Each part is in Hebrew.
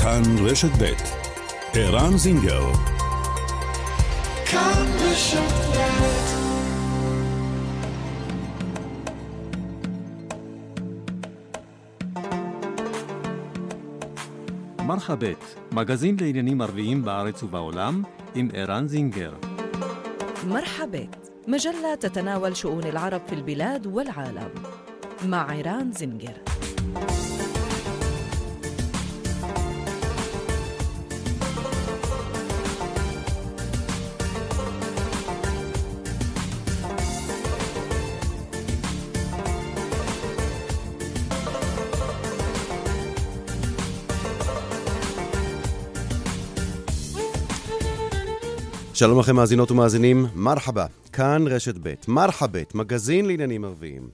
כאן רשת ב' ערן זינגר כאן רשת מרחבת, מגזין לעניינים ערביים בארץ ובעולם, עם ערן זינגר. مرحبا مجلة تتناول شؤون العرب في البلاد والعالم مع عيران زنجر שלום לכם מאזינות ומאזינים, מרחבה, כאן רשת ב', מרחבת, מגזין לעניינים ערביים.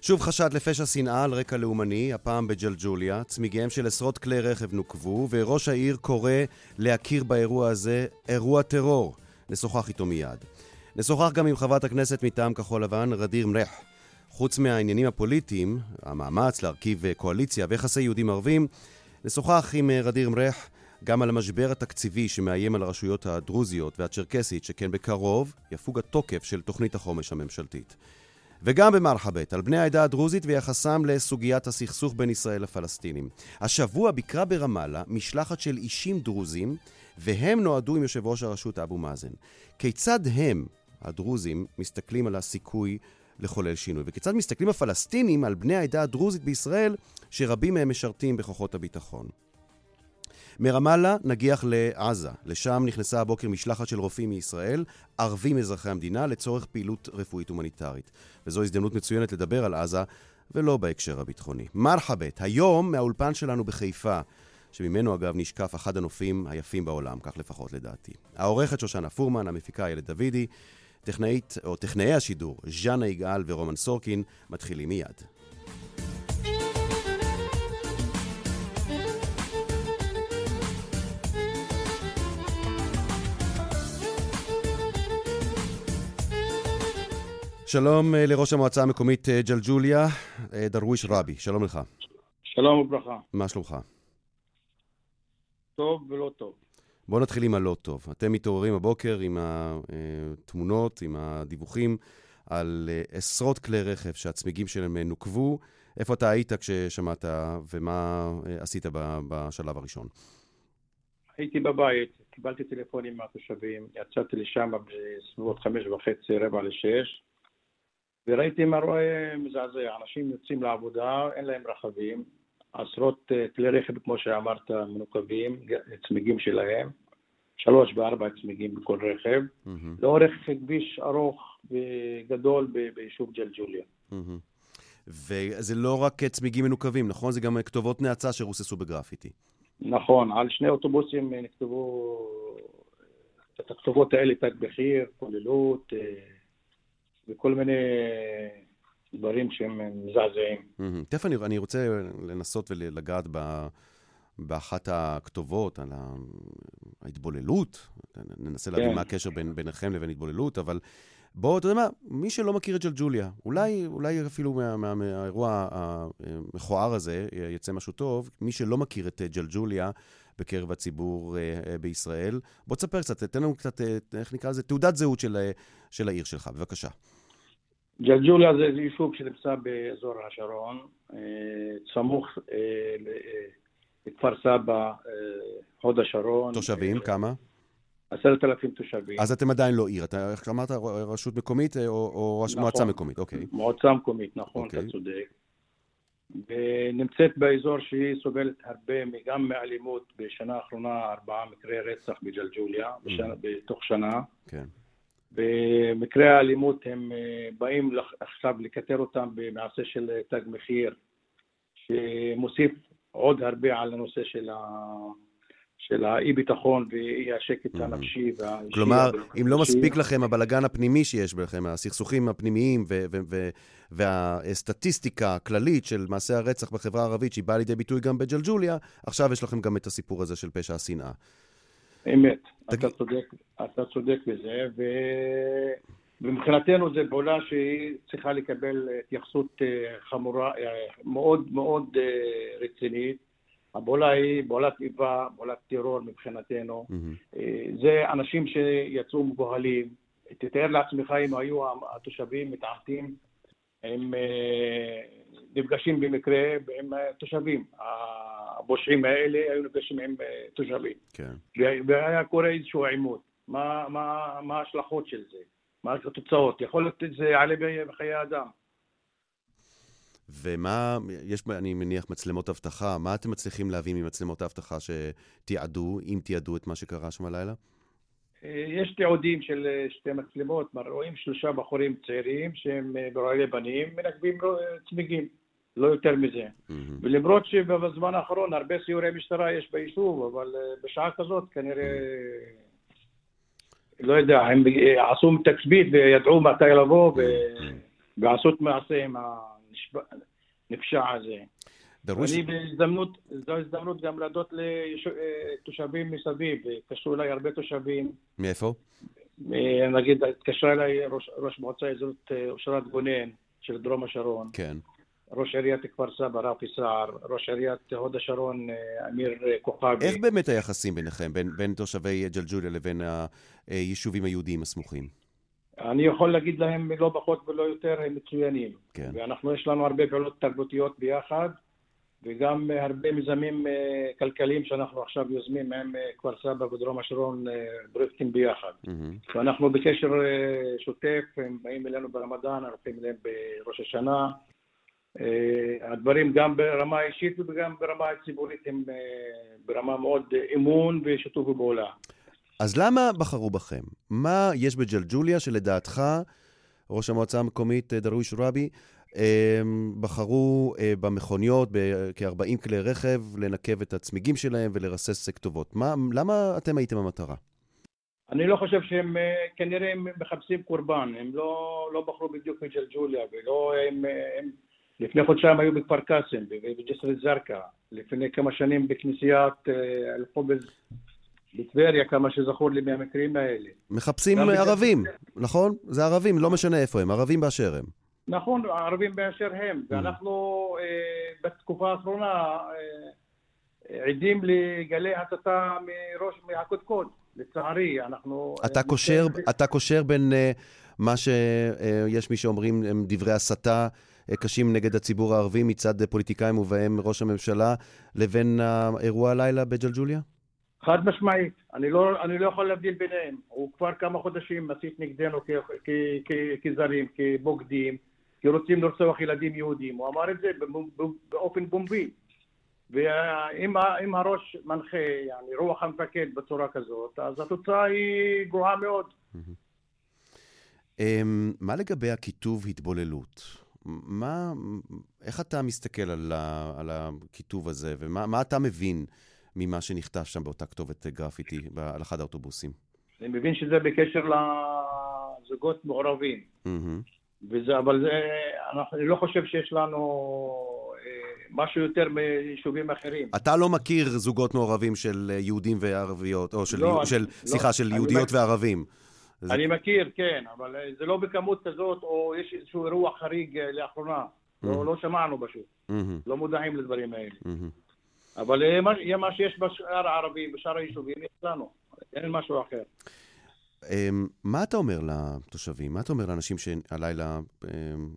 שוב חשד לפשע שנאה על רקע לאומני, הפעם בג'לג'וליה. צמיגיהם של עשרות כלי רכב נוקבו, וראש העיר קורא להכיר באירוע הזה אירוע טרור. נשוחח איתו מיד. נשוחח גם עם חברת הכנסת מטעם כחול לבן, רדיר מרח. חוץ מהעניינים הפוליטיים, המאמץ להרכיב קואליציה ויחסי יהודים ערבים, נשוחח עם רדיר מרח גם על המשבר התקציבי שמאיים על הרשויות הדרוזיות והצ'רקסית, שכן בקרוב יפוג התוקף של תוכנית החומש הממשלתית. וגם במרחבת, על בני העדה הדרוזית ויחסם לסוגיית הסכסוך בין ישראל לפלסטינים. השבוע ביקרה ברמאללה משלחת של אישים דרוזים, והם נועדו עם יושב ראש הרשות אבו מאזן. כיצד הם, הדרוזים, מסתכלים על הסיכוי לחולל שינוי? וכיצד מסתכלים הפלסטינים על בני העדה הדרוזית בישראל, שרבים מהם משרתים בכוחות הביטחון? מרמאללה נגיח לעזה. לשם נכנסה הבוקר משלחת של רופאים מישראל, ערבים אזרחי המדינה, לצורך פעילות רפואית הומניטרית. וזו הזדמנות מצוינת לדבר על עזה, ולא בהקשר הביטחוני. מרחבת, היום מהאולפן שלנו בחיפה, שממנו אגב נשקף אחד הנופים היפים בעולם, כך לפחות לדעתי. העורכת שושנה פורמן, המפיקה איילת דוידי, טכנאית, או טכנאי השידור, ז'אנה יגאל ורומן סורקין, מתחילים מיד. שלום אה, לראש המועצה המקומית אה, ג'לג'וליה, אה, דרוויש רבי, שלום לך. שלום וברכה. מה שלומך? טוב ולא טוב. בוא נתחיל עם הלא טוב. אתם מתעוררים הבוקר עם התמונות, עם הדיווחים על עשרות כלי רכב שהצמיגים שלהם נוקבו. איפה אתה היית כששמעת ומה עשית בשלב הראשון? הייתי בבית, קיבלתי טלפונים מהתושבים, יצאתי לשם בסביבות חמש וחצי, רבע לשש. וראיתי מראה מזעזע, אנשים יוצאים לעבודה, אין להם רכבים, עשרות אה, כלי רכב, כמו שאמרת, מנוקבים, צמיגים שלהם, שלוש וארבע צמיגים בכל רכב, mm-hmm. לאורך כביש ארוך וגדול ביישוב ג'לג'וליה. Mm-hmm. וזה לא רק צמיגים מנוקבים, נכון? זה גם כתובות נאצה שרוססו בגרפיטי. נכון, על שני אוטובוסים נכתבו את הכתובות האלה, תג מחיר, כוללות, אה, וכל מיני דברים שהם מזעזעים. תכף אני, אני רוצה לנסות ולגעת ב, באחת הכתובות, על ההתבוללות. ננסה להבין כן. מה הקשר בין, ביניכם לבין התבוללות, אבל בואו, אתה יודע מה, מי שלא מכיר את ג'לג'וליה, אולי, אולי אפילו מה, מה, מהאירוע המכוער הזה יצא משהו טוב, מי שלא מכיר את ג'לג'וליה, בקרב הציבור uh, בישראל. בוא תספר קצת, תן לנו קצת, uh, איך נקרא לזה, תעודת זהות של, של העיר שלך, בבקשה. ג'לג'וליה זה יישוב שנמצא באזור השרון, אה, סמוך אה, לכפר סבא, אה, הוד השרון. תושבים, כמה? עשרת אלפים תושבים. אז אתם עדיין לא עיר, אתה איך אמרת, רשות מקומית או, או נכון, מועצה מקומית, אוקיי. מועצה מקומית, נכון, אוקיי. אתה צודק. ונמצאת באזור שהיא סובלת הרבה גם מאלימות, בשנה האחרונה ארבעה מקרי רצח בג'לג'וליה, mm. בתוך שנה. כן. במקרי האלימות הם אה, באים עכשיו לקטר אותם במעשה של תג מחיר, שמוסיף עוד הרבה על הנושא של ה... של האי-ביטחון ואי השקט mm-hmm. הנפשי והאישי. כלומר, אם לא מספיק לכם הבלגן הפנימי שיש בכם, הסכסוכים הפנימיים והסטטיסטיקה הכללית של מעשי הרצח בחברה הערבית, שהיא באה לידי ביטוי גם בג'לג'וליה, עכשיו יש לכם גם את הסיפור הזה של פשע השנאה. אמת. אתה, צודק, אתה צודק בזה, ו... ומבחינתנו זו פעולה שהיא צריכה לקבל התייחסות אה, חמורה, אה, מאוד מאוד אה, רצינית, הפעולה היא פעולת איבה, פעולת טרור מבחינתנו. אה, זה אנשים שיצאו מבוהלים. תתאר לעצמך אם היו התושבים מתעמתים עם אה, נפגשים במקרה עם התושבים. הפושעים האלה היו נפגשים עם אה, תושבים. כן. והיה קורה איזשהו עימות. מה, מה, מה ההשלכות של זה? מה התוצאות? יכול להיות שזה יעלה בחיי אדם. ומה, יש, אני מניח, מצלמות אבטחה, מה אתם מצליחים להביא ממצלמות האבטחה שתיעדו, אם תיעדו את מה שקרה שם הלילה? אה, יש תיעודים של אה, שתי מצלמות, רואים שלושה בחורים צעירים שהם אה, ברעי בנים, מנגבים צמיגים, לא יותר מזה. ולמרות שבזמן האחרון הרבה סיורי משטרה יש ביישוב, אבל בשעה כזאת כנראה, לא יודע, הם עשו תצפית וידעו מתי לבוא ועשו את מעשה עם הנפשע הזה. דרוש... אני בהזדמנות, זו הזדמנות גם להודות לתושבים מסביב, התקשרו אליי הרבה תושבים, מאיפה? אה, נגיד התקשרה אליי ראש, ראש מועצה אזורית אה, אושרת גונן של דרום השרון, כן. ראש עיריית כפר סבא רפי סער, ראש עיריית הוד השרון אה, אמיר אה, כוכבי. איך באמת היחסים ביניכם, בין, בין תושבי ג'לג'וליה לבין היישובים היהודיים הסמוכים? אני יכול להגיד להם לא פחות ולא יותר, הם מצוינים. כן. ואנחנו, יש לנו הרבה פעולות תרבותיות ביחד, וגם אה, הרבה מיזמים אה, כלכליים שאנחנו עכשיו יוזמים עם אה, כפר סבא ודרום השרון פרויקטים ביחד. מהמם. ואנחנו בקשר שוטף, הם באים אלינו ברמדאן, הולכים אליהם בראש השנה. הדברים גם ברמה האישית וגם ברמה הציבורית הם ברמה מאוד אמון ושיתוף פעולה. אז למה בחרו בכם? מה יש בג'לג'וליה שלדעתך, ראש המועצה המקומית דרוויש רבי, בחרו אה, במכוניות, בכ-40 כלי רכב, לנקב את הצמיגים שלהם ולרסס כתובות? מה, למה אתם הייתם המטרה? אני לא חושב שהם, אה, כנראה הם מחפשים קורבן, הם לא, לא בחרו בדיוק מג'לג'וליה, ולא הם, אה, הם לפני חודשיים היו בכפר קאסם, בג'סר א-זרקא, לפני כמה שנים בכנסיית אל-חובז בטבריה, כמה שזכור לי מהמקרים האלה. מחפשים ערבים, נכון? זה ערבים, לא משנה איפה הם, ערבים באשר הם. נכון, הערבים באשר הם, ואנחנו אה, בתקופה האחרונה אה, עדים לגלי הסתה מראש, מהקודקוד, לצערי, אנחנו... אתה אה, קושר, אתה קושר בין אה, מה שיש מי שאומרים הם דברי הסתה אה, קשים נגד הציבור הערבי מצד אה, פוליטיקאים ובהם ראש הממשלה, לבין האירוע הלילה בג'לג'וליה? חד משמעית, אני לא, אני לא יכול להבדיל ביניהם. הוא כבר כמה חודשים מסית נגדנו כזרים, כבוגדים, כי רוצים לרצוח ילדים יהודים. הוא אמר את זה באופן פומבי. ואם הראש מנחה, yani, רוח המפקד בצורה כזאת, אז התוצאה היא גרועה מאוד. אמ, מה לגבי הכיתוב התבוללות? מה, איך אתה מסתכל על, ה, על הכיתוב הזה, ומה מה אתה מבין ממה שנכתב שם באותה כתובת גרפיטי על אחד האוטובוסים? אני מבין שזה בקשר לזוגות מעורבים. מהמם. וזה, אבל זה, אנחנו, אני לא חושב שיש לנו אה, משהו יותר מיישובים אחרים. אתה לא מכיר זוגות מעורבים של יהודים וערביות, או של, לא, של לא, סליחה, של יהודיות מכ- וערבים. זה- אני מכיר, כן, אבל אה, זה לא בכמות כזאת, או יש איזשהו אירוע חריג אה, לאחרונה. לא, לא שמענו פשוט, מהמם, לא מודעים לדברים האלה. מהמם. אבל מה- מה שיש בשאר הערבים, בשאר היישובים, יש לנו. אין משהו אחר. אמ, מה אתה אומר לתושבים? מה אתה אומר לאנשים שהלילה אמ,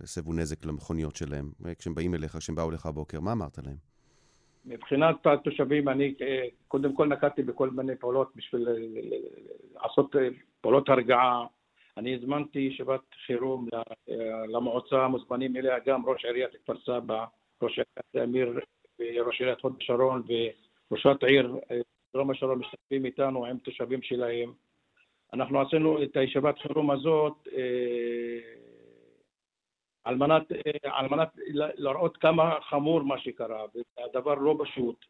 הסבו נזק למכוניות שלהם, אה, כשהם באים אליך, כשהם באו אליך הבוקר? מה אמרת להם? מבחינת התושבים, אני אה, קודם כל נקטתי בכל מיני פעולות בשביל אה, לעשות פעולות הרגעה. אני הזמנתי ישיבת חירום למועצה, מוזמנים אליה גם ראש עיריית כפר סבא, ראש עיריית אמיר וראש עיריית הוד השרון וראשת עיר דרום השרון משתתפים איתנו עם תושבים שלהם. אנחנו עשינו את הישיבת חירום הזאת אה, על מנת, אה, על מנת ל- להראות כמה חמור מה שקרה, והדבר לא פשוט.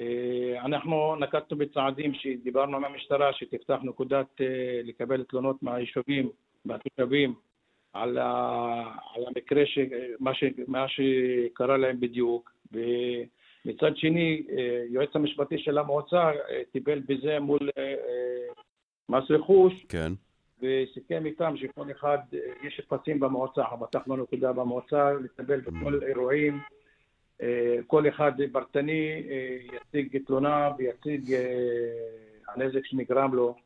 אה, אנחנו נקטנו בצעדים שדיברנו עם המשטרה שתפתח נקודת אה, לקבל תלונות מהיישובים, מהתושבים, על, ה, על המקרה, ש, מה, ש, מה שקרה להם בדיוק. ומצד שני, אה, היועץ המשפטי של המועצה אה, טיפל בזה מול אה, מס רכוש, כן. וסיכם איתם שכל אחד, אה, יש טפסים במועצה, פתחנו נקודה במועצה לטפל בכל האירועים אה, כל אחד פרטני אה, יציג תלונה ויציג הנזק שנגרם לו.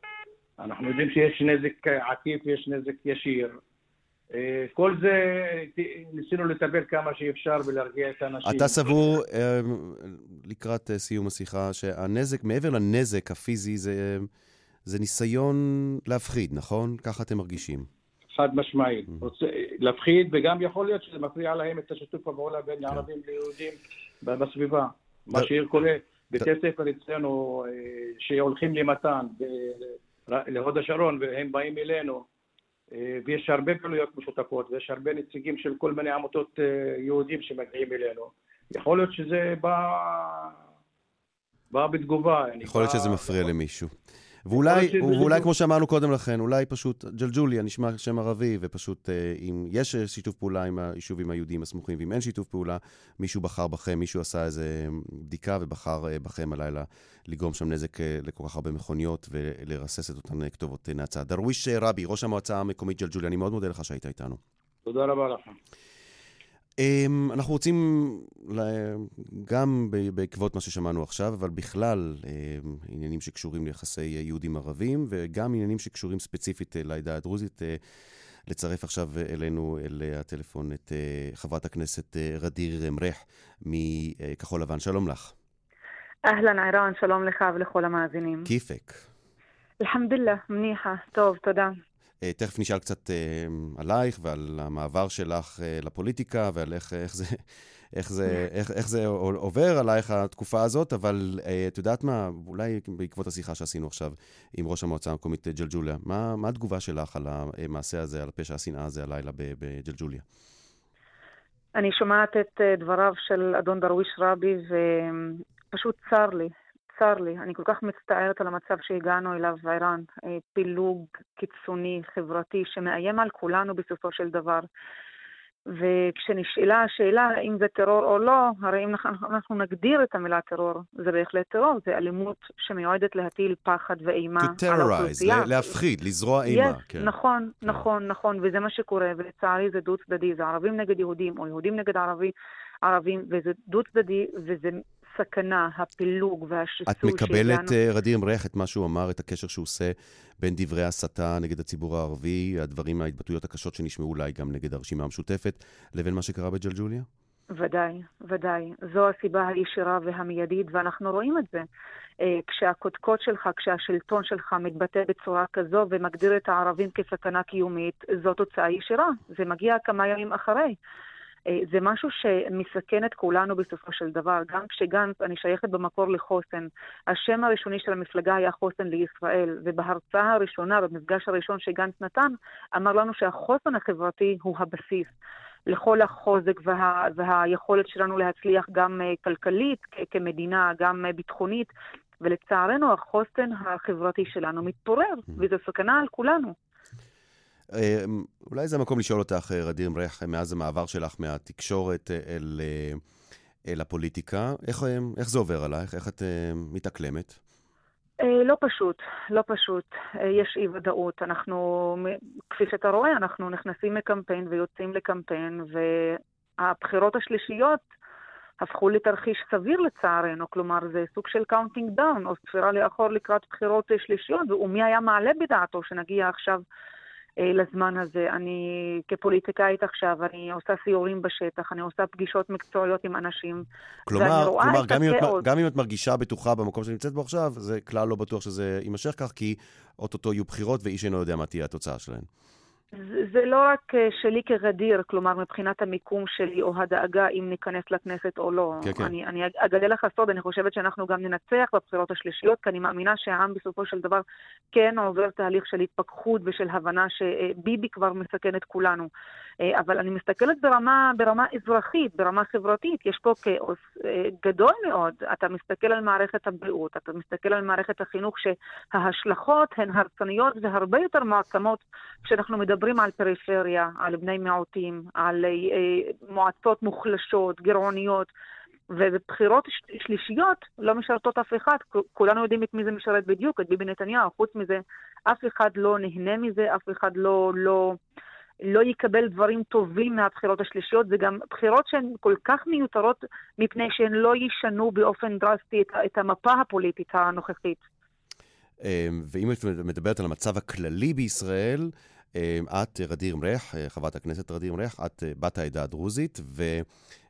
אנחנו יודעים שיש נזק עקיף ויש נזק ישיר. כל זה ניסינו לטפל כמה שאפשר ולהרגיע את האנשים. אתה סבור, לקראת סיום השיחה, שהנזק, מעבר לנזק הפיזי, זה, זה ניסיון להפחיד, נכון? ככה אתם מרגישים. חד משמעית. Mm-hmm. רוצה להפחיד, וגם יכול להיות שזה מפריע להם את השיתוף הפעולה בין כן. ערבים ליהודים בסביבה. מה שעיר קורה, בתי ספר אצלנו אה, שהולכים למתן להוד השרון והם באים אלינו, אה, ויש הרבה פעילויות משותפות ויש הרבה נציגים של כל מיני עמותות אה, יהודים שמגיעים אלינו. יכול להיות שזה בא, בא בתגובה. יכול להיות שזה מפריע למישהו. ואולי, ואולי כמו שאמרנו קודם לכן, אולי פשוט ג'לג'וליה נשמע שם ערבי, ופשוט אה, אם יש שיתוף פעולה עם היישובים היהודיים הסמוכים, ואם אין שיתוף פעולה, מישהו בחר בכם, מישהו עשה איזה בדיקה ובחר אה, בכם הלילה לגרום שם נזק אה, לכל כך הרבה מכוניות ולרסס את אותן כתובות נאצה. דרוויש רבי, ראש המועצה המקומית ג'לג'וליה, אני מאוד מודה לך שהיית איתנו. תודה רבה לכם. אמ, אנחנו רוצים, גם בעקבות מה ששמענו עכשיו, אבל בכלל אמ, עניינים שקשורים ליחסי יהודים-ערבים, וגם עניינים שקשורים ספציפית אה, לעדה הדרוזית, אה, לצרף עכשיו אלינו, אל הטלפון, את אה, חברת הכנסת רדיר מרח מכחול לבן. שלום לך. אהלן ערן, שלום לך ולכל המאזינים. כיפק. אלחמדוללה, מניחה. טוב, תודה. אה, תכף נשאל קצת אה, עלייך ועל המעבר שלך אה, לפוליטיקה ועל איך, איך, זה, איך, זה, איך, איך זה עובר עלייך התקופה הזאת, אבל את יודעת מה, אולי בעקבות השיחה שעשינו עכשיו עם ראש המועצה המקומית ג'לג'וליה, מה, מה התגובה שלך על המעשה הזה, על פשע השנאה הזה הלילה בג'לג'וליה? אני שומעת את דבריו של אדון דרוויש רבי, ופשוט צר לי. צר לי, אני כל כך מצטערת על המצב שהגענו אליו בער"ן, אה, פילוג קיצוני, חברתי, שמאיים על כולנו בסופו של דבר. וכשנשאלה השאלה האם זה טרור או לא, הרי אם אנחנו נגדיר את המילה טרור, זה בהחלט טרור, זה אלימות שמיועדת להטיל פחד ואימה על האוכלוסייה. להפחיד, לזרוע אימה. Yes, כן. נכון, כן. נכון, נכון, וזה מה שקורה, ולצערי זה דו צדדי, זה ערבים נגד יהודים, או יהודים נגד ערבי, ערבים, וזה דו צדדי, וזה הסכנה, הפילוג והשיסוי שהגענו... את מקבלת, uh, רדיר אמריח, את מה שהוא אמר, את הקשר שהוא עושה בין דברי הסתה נגד הציבור הערבי, הדברים, ההתבטאויות הקשות שנשמעו אולי גם נגד הרשימה המשותפת, לבין מה שקרה בג'לג'וליה? ודאי, ודאי. זו הסיבה הישירה והמיידית, ואנחנו רואים את זה. אה, כשהקודקוד שלך, כשהשלטון שלך מתבטא בצורה כזו ומגדיר את הערבים כסכנה קיומית, זו תוצאה ישירה. זה מגיע כמה ימים אחרי. אה, זה משהו שמסכן את כולנו בסופו של דבר. גם כשגנץ, אני שייכת במקור לחוסן, השם הראשוני של המפלגה היה חוסן לישראל, ובהרצאה הראשונה, במפגש הראשון שגנץ נתן, אמר לנו שהחוסן החברתי הוא הבסיס. לכל החוזק וה, והיכולת שלנו להצליח גם אה, כלכלית כמדינה, גם אה, ביטחונית, ולצערנו החוסן החברתי שלנו מתפורר, mm-hmm. וזו סכנה על כולנו. אמ, אולי זה המקום לשאול אותך, אה, רדיר אמריח, מאז המעבר שלך מהתקשורת אה, אל, אה, אל הפוליטיקה, איך, איך זה עובר עלייך? איך את מתאקלמת? לא פשוט, לא פשוט. יש אי ודאות. אנחנו, כפי שאתה רואה, אנחנו נכנסים לקמפיין ויוצאים לקמפיין, והבחירות השלישיות הפכו לתרחיש סביר לצערנו, כלומר זה סוג של counting down, או ספירה לאחור לקראת בחירות שלישיות, ומי היה מעלה בדעתו שנגיע עכשיו אה, לזמן הזה. אני כפוליטיקאית עכשיו, אני עושה סיורים בשטח, אני עושה פגישות מקצועיות עם אנשים, כלומר, ואני רואה כלומר, את הכאוס. גם אם את מרגישה בטוחה במקום שאת נמצאת בו עכשיו, זה כלל לא בטוח שזה יימשך כך, כי אוטוטו יהיו בחירות ואיש אינו יודע מה תהיה התוצאה שלהן. זה לא רק אה, שלי כגדיר, כלומר מבחינת המיקום שלי או הדאגה אם ניכנס לכנסת או לא. כן, כן. אני, אני אגלה לך סוד, אני חושבת שאנחנו גם ננצח בבחירות השלישיות, כי אני מאמינה שהעם בסופו של דבר כן עובר תהליך של התפכחות ושל הבנה שביבי כבר מסכן את כולנו. אה, אבל אני מסתכלת ברמה, ברמה אזרחית, ברמה חברתית, יש פה כאוס אה, גדול מאוד. אתה מסתכל על מערכת הבריאות, אתה מסתכל על מערכת החינוך, שההשלכות הן הרסניות והרבה יותר מעצמות כשאנחנו מדברים על פריפריה, על בני מיעוטים, על אה, מועצות מוחלשות, גירעוניות. ובבחירות שלישיות לא משרתות אף אחד. כולנו יודעים את מי זה משרת בדיוק, את ביבי נתניהו. חוץ מזה, אף אחד לא נהנה מזה, אף אחד לא, לא, לא יקבל דברים טובים מהבחירות השלישיות, זה גם בחירות שהן כל כך מיותרות מפני שהן לא ישנו באופן דרסטי את, את המפה הפוליטית הנוכחית. אמ, ואם את מדברת על המצב הכללי בישראל, את, רדיר מריח, חברת הכנסת רדיר מריח, את בת העדה הדרוזית,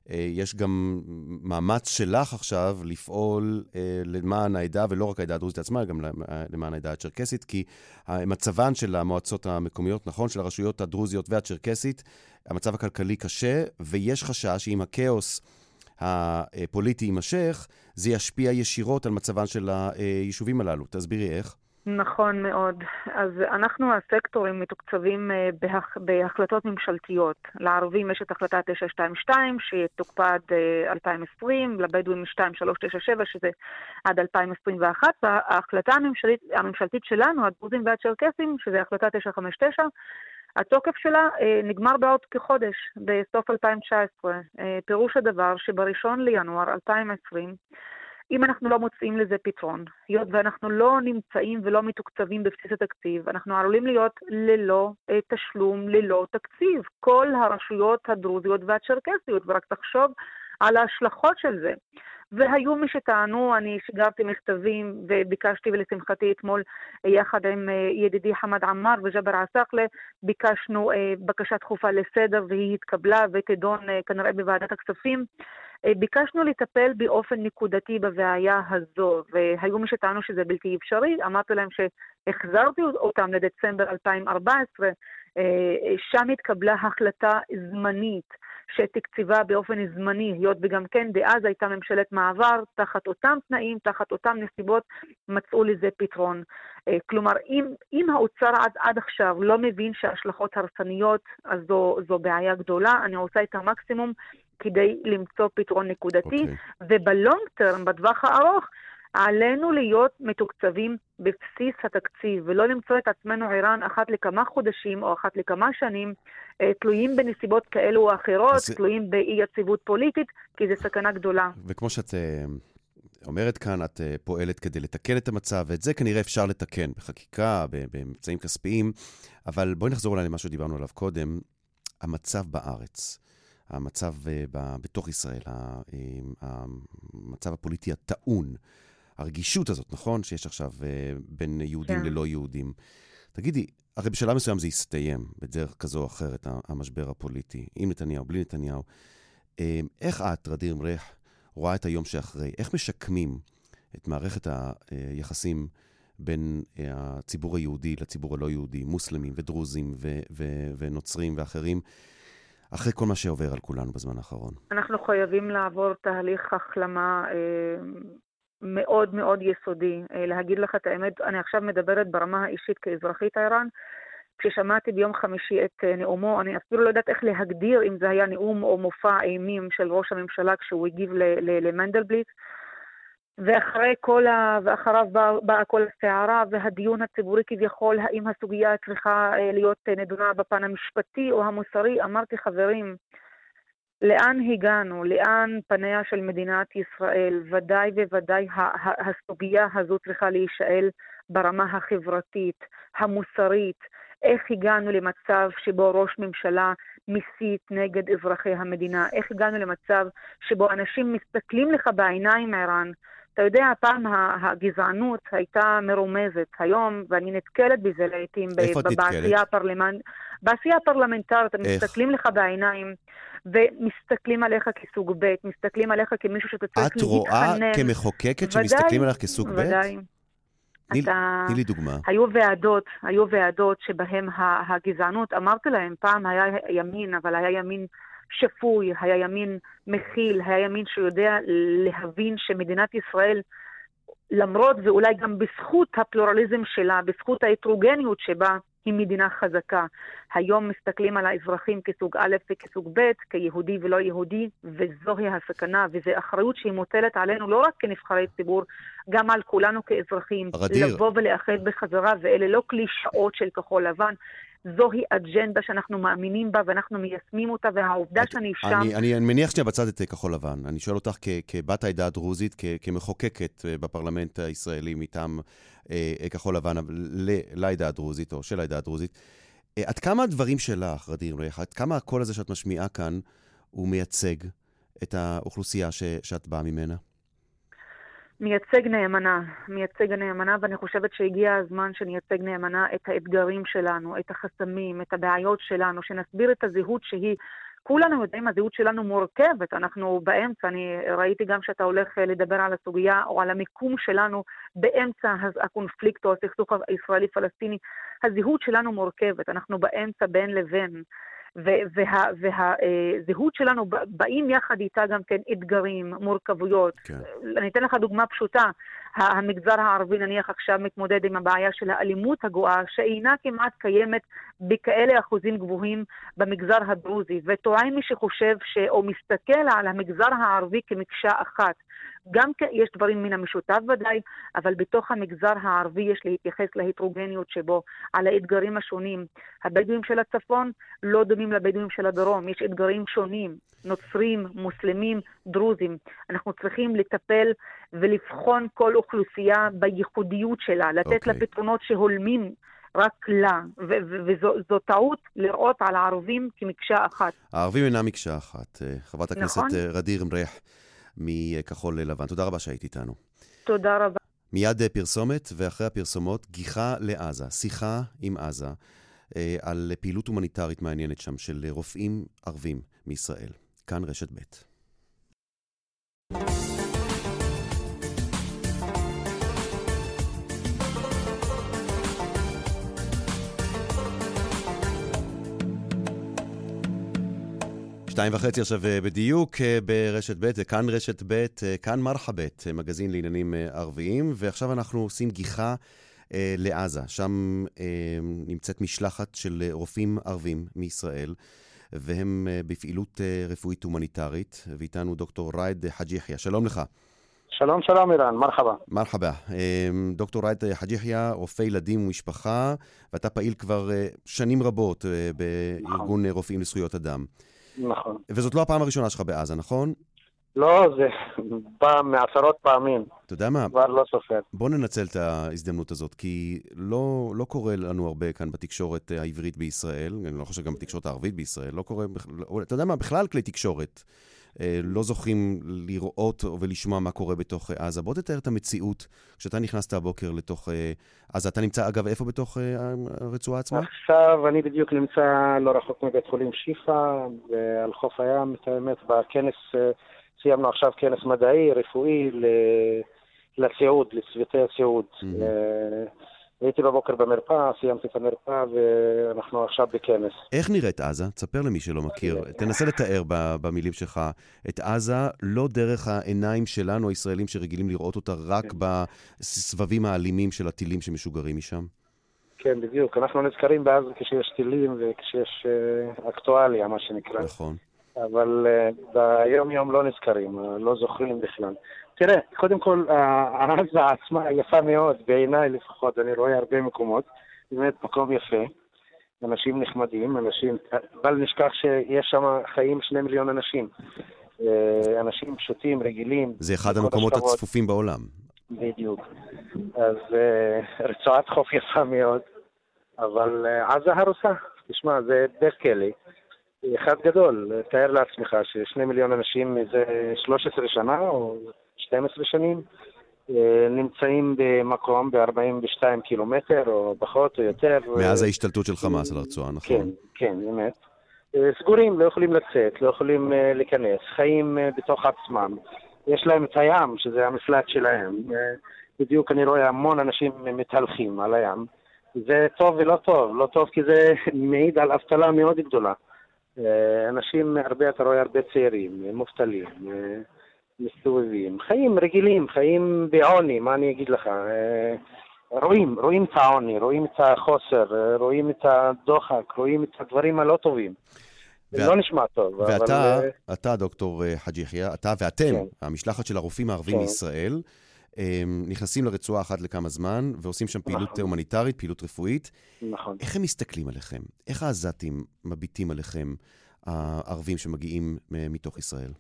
ויש גם מאמץ שלך עכשיו לפעול למען העדה, ולא רק העדה הדרוזית עצמה, גם למען העדה הצ'רקסית, כי מצבן של המועצות המקומיות, נכון, של הרשויות הדרוזיות והצ'רקסית, המצב הכלכלי קשה, ויש חשש שאם הכאוס... הפוליטי יימשך, זה ישפיע ישירות על מצבן של היישובים הללו. תסבירי איך. נכון מאוד. אז אנחנו הסקטורים מתוקצבים אה, בהח... בהחלטות ממשלתיות. לערבים יש את החלטה 922 שתוקפה עד 2020, אה, לבדואים 2397 שזה עד 2021, וההחלטה הממשלתית, הממשלתית שלנו, הדרוזים והצ'רקסים, שזה החלטה 959, התוקף שלה אה, נגמר בעוד כחודש, בסוף 2019. אה, פירוש הדבר שבראשון לינואר 2020, אם אנחנו לא מוצאים לזה פתרון, היות ואנחנו לא נמצאים ולא מתוקצבים בבסיס התקציב, אנחנו עלולים להיות ללא אה, תשלום, ללא תקציב. כל הרשויות הדרוזיות והצ'רקסיות, ורק תחשוב על ההשלכות של זה. והיו מי שטענו, אני שיגרתי מכתבים וביקשתי, ולשמחתי אתמול יחד עם אה, ידידי חמד עמאר וג'אבר עסאקלה, ביקשנו אה, בקשה דחופה לסדר והיא התקבלה ותידון אה, כנראה בוועדת הכספים. ביקשנו לטפל באופן נקודתי בבעיה הזו, והיו מי שטענו שזה בלתי אפשרי, אמרתי להם שהחזרתי אותם לדצמבר 2014, שם התקבלה החלטה זמנית. שתקציבה באופן זמני, היות וגם כן דאז הייתה ממשלת מעבר, תחת אותם תנאים, תחת אותם נסיבות, מצאו לזה פתרון. אה, כלומר, אם, אם האוצר עד, עד עכשיו לא מבין שההשלכות הרסניות, אז זו, זו בעיה גדולה. אני עושה את המקסימום כדי למצוא פתרון נקודתי, okay. אוקיי. ובלונג טרם, בטווח הארוך, עלינו להיות מתוקצבים בבסיס התקציב, ולא למצוא את עצמנו ערן אחת לכמה חודשים או אחת לכמה שנים, אה, תלויים בנסיבות כאלו או אחרות, אז... תלויים באי-יציבות פוליטית, כי זו סכנה גדולה. וכמו שאת אה, אומרת כאן, את אה, פועלת כדי לתקן את המצב, ואת זה כנראה אפשר לתקן בחקיקה, באמצעים כספיים, אבל בואי נחזור אולי למה שדיברנו עליו קודם, המצב בארץ. המצב בתוך ישראל, המצב הפוליטי הטעון. הרגישות הזאת, נכון? שיש עכשיו uh, בין יהודים כן. ללא יהודים. תגידי, הרי בשלב מסוים זה יסתיים בדרך כזו או אחרת, המשבר הפוליטי, עם נתניהו, בלי נתניהו. Uh, איך את, רדיר מריח, רואה את היום שאחרי? איך משקמים את מערכת היחסים בין הציבור היהודי לציבור הלא יהודי, מוסלמים ודרוזים ו- ו- ונוצרים ואחרים? אחרי כל מה שעובר על כולנו בזמן האחרון. אנחנו חייבים לעבור תהליך החלמה מאוד מאוד יסודי. אה, להגיד לך את האמת, אני עכשיו מדברת ברמה האישית כאזרחית איראן. כששמעתי ביום חמישי את אה, נאומו, אני אפילו לא יודעת איך להגדיר אם זה היה נאום או מופע אימים של ראש הממשלה כשהוא הגיב למנדלבליט. ואחרי כל ה... ואחריו באה בא כל הסערה והדיון הציבורי כביכול, האם הסוגיה צריכה אה, להיות נדונה בפן המשפטי או המוסרי, אמרתי, חברים, לאן הגענו, לאן פניה של מדינת ישראל, ודאי וודאי הסוגיה הזו צריכה להישאל ברמה החברתית, המוסרית, איך הגענו למצב שבו ראש ממשלה מסית נגד אזרחי המדינה, איך הגענו למצב שבו אנשים מסתכלים לך בעיניים, ערן, אתה יודע, פעם הגזענות הייתה מרומזת. היום, ואני נתקלת בזה לעיתים, בעשייה הפרלמנט... בעשייה הפרלמנטרית, הם מסתכלים לך בעיניים, ומסתכלים עליך כסוג ב', מסתכלים עליך כמישהו שאתה צריך להתחנן. את רואה כמחוקקת שמסתכלים עליך כסוג ב'? ודאי. תני לי דוגמה. היו ועדות, היו ועדות שבהן הגזענות, אמרתי להם, פעם היה ימין, אבל היה ימין שפוי, היה ימין מכיל, היה ימין שיודע להבין שמדינת ישראל, למרות ואולי גם בזכות הפלורליזם שלה, בזכות ההטרוגניות שבה, היא מדינה חזקה. היום מסתכלים על האזרחים כסוג א' וכסוג ב', כיהודי ולא יהודי, וזוהי הסכנה, וזו אחריות שהיא מוטלת עלינו לא רק כנבחרי ציבור, גם על כולנו כאזרחים. רדיר. לבוא ולאחד בחזרה, ואלה לא קלישאות של כחול לבן, זוהי אג'נדה שאנחנו מאמינים בה ואנחנו מיישמים אותה, והעובדה את, שאני שם... אני, אני מניח שנייה בצד את כחול לבן. אני שואל אותך כ, כבת העדה הדרוזית, כ, כמחוקקת אה, בפרלמנט הישראלי מטעם אה, כחול לבן לעדה הדרוזית, או של העדה הדרוזית, עד כמה הדברים שלך, רדיר ריח, עד כמה הקול הזה שאת משמיעה כאן, הוא מייצג את האוכלוסייה ש, שאת באה ממנה? מייצג נאמנה, מייצג נאמנה, ואני חושבת שהגיע הזמן שנייצג נאמנה את האתגרים שלנו, את החסמים, את הבעיות שלנו, שנסביר את הזהות שהיא כולנו יודעים, הזהות שלנו מורכבת, אנחנו באמצע, אני ראיתי גם שאתה הולך אה, לדבר על הסוגיה או על המיקום שלנו באמצע הקונפליקט או הסכסוך הישראלי-פלסטיני. הזהות שלנו מורכבת, אנחנו באמצע בין לבין. והזהות וה, שלנו, באים יחד איתה גם כן אתגרים, מורכבויות. כן. אני אתן לך דוגמה פשוטה. המגזר הערבי נניח עכשיו מתמודד עם הבעיה של האלימות הגואה, שאינה כמעט קיימת בכאלה אחוזים גבוהים במגזר הדרוזי, וטוען מי שחושב ש... או מסתכל על המגזר הערבי כמקשה אחת. גם כן יש דברים מן המשותף ודאי, אבל בתוך המגזר הערבי יש להתייחס להטרוגניות שבו, על האתגרים השונים. הבדואים של הצפון לא דומים לבדואים של הדרום, יש אתגרים שונים, נוצרים, מוסלמים, דרוזים. אנחנו צריכים לטפל ולבחון כל אוכלוסייה בייחודיות שלה, לתת okay. לה אוקיי. פתרונות שהולמים רק לה, וזו טעות לראות על הערבים כמקשה אחת. הערבים אינם מקשה אחת. אה, חברת הכנסת נכון? אה, רדיר מריח. מכחול לבן. תודה רבה שהיית איתנו. תודה רבה. מיד אה, פרסומת, ואחרי הפרסומות, גיחה לעזה, שיחה עם עזה אה, על פעילות הומניטרית מעניינת שם של רופאים ערבים מישראל. כאן רשת ב'. שתיים וחצי עכשיו אה, בדיוק אה, ברשת ב', זה כאן רשת ב', אה, כאן מרחבא, מגזין לעניינים ערביים, ועכשיו אנחנו עושים גיחה אה, לעזה. שם אה, נמצאת משלחת של רופאים ערבים מישראל, והם אה, בפעילות אה, רפואית הומניטרית, ואיתנו דוקטור רייד חאג' יחיא. שלום לך. שלום, שלום ערן, مرحبا. مرحبا. דוקטור רייד חאג' יחיא, רופא ילדים ומשפחה, ואתה פעיל כבר שנים רבות בארגון נכון. רופאים לזכויות אדם. נכון. וזאת לא הפעם הראשונה שלך בעזה, נכון? לא, זה בא מעשרות פעמים. אתה יודע מה? כבר לא סופר. בוא ננצל את ההזדמנות הזאת, כי לא, לא קורה לנו הרבה כאן בתקשורת העברית בישראל, אני לא חושב גם בתקשורת הערבית בישראל, לא קורה, אתה יודע מה, בכלל כלי תקשורת. אה, לא זוכים לראות ולשמוע מה קורה בתוך אה, עזה. בוא תתאר את המציאות כשאתה נכנסת הבוקר לתוך אה, עזה. אתה נמצא, אגב, איפה בתוך הרצועה עצמה? עכשיו אני בדיוק נמצא לא רחוק מבית חולים שיפא, על חוף הים, את האמת, בכנס, סיימנו עכשיו כנס מדעי, רפואי, לסיעוד, לצוותי הסיעוד. Mm-hmm. הייתי בבוקר במרפאה, סיימתי את המרפאה ואנחנו עכשיו בכנס. איך נראית עזה? תספר למי שלא מכיר. תנסה לתאר במילים שלך את עזה, לא דרך העיניים שלנו, הישראלים, שרגילים לראות אותה רק כן. בסבבים האלימים של הטילים שמשוגרים משם. כן, בדיוק. אנחנו נזכרים בעזה כשיש טילים וכשיש uh, אקטואליה, מה שנקרא. נכון. אבל uh, ביום-יום לא נזכרים, לא זוכרים בכלל. תראה, קודם כל, העזה עצמה יפה מאוד, בעיניי לפחות, אני רואה הרבה מקומות, באמת מקום יפה, אנשים נחמדים, אנשים, בל נשכח שיש שם חיים שני מיליון אנשים. אה, אנשים פשוטים, רגילים. זה אחד המקומות השכבות. הצפופים בעולם. בדיוק. אז אה, רצועת חוף יפה מאוד, אבל אה, עזה הרוסה. תשמע, זה בית כלא. אחד גדול, תאר לעצמך ששני מיליון אנשים מזה 13 שנה, או 12 שנים, אה, נמצאים במקום ב-42 קילומטר, או פחות או יותר. מאז ההשתלטות של חמאס על הרצועה, נכון? כן, כן, אמת. אה, סגורים, לא יכולים לצאת, לא יכולים אה, להיכנס, חיים בתוך עצמם. יש להם את הים, שזה המפלט שלהם. בדיוק אני רואה המון אנשים מתהלכים על הים. זה טוב ולא טוב, לא טוב כי זה מעיד על אבטלה מאוד גדולה. אנשים, הרבה, אתה רואה הרבה צעירים, מובטלים. מסתובבים. חיים רגילים, חיים בעוני, מה אני אגיד לך? אה, רואים, רואים את העוני, רואים את החוסר, אה, רואים את הדוחק, רואים את הדברים הלא טובים. זה לא נשמע טוב, ואתה, אבל... אתה, דוקטור אה, חאג' יחיא, אתה ואתם, כן. המשלחת של הרופאים הערבים כן. מישראל, נכנסים לרצועה אחת לכמה זמן ועושים שם פעילות נכון. הומניטרית, פעילות רפואית. נכון. איך הם מסתכלים עליכם? איך העזתים מביטים עליכם, הערבים שמגיעים מתוך ישראל?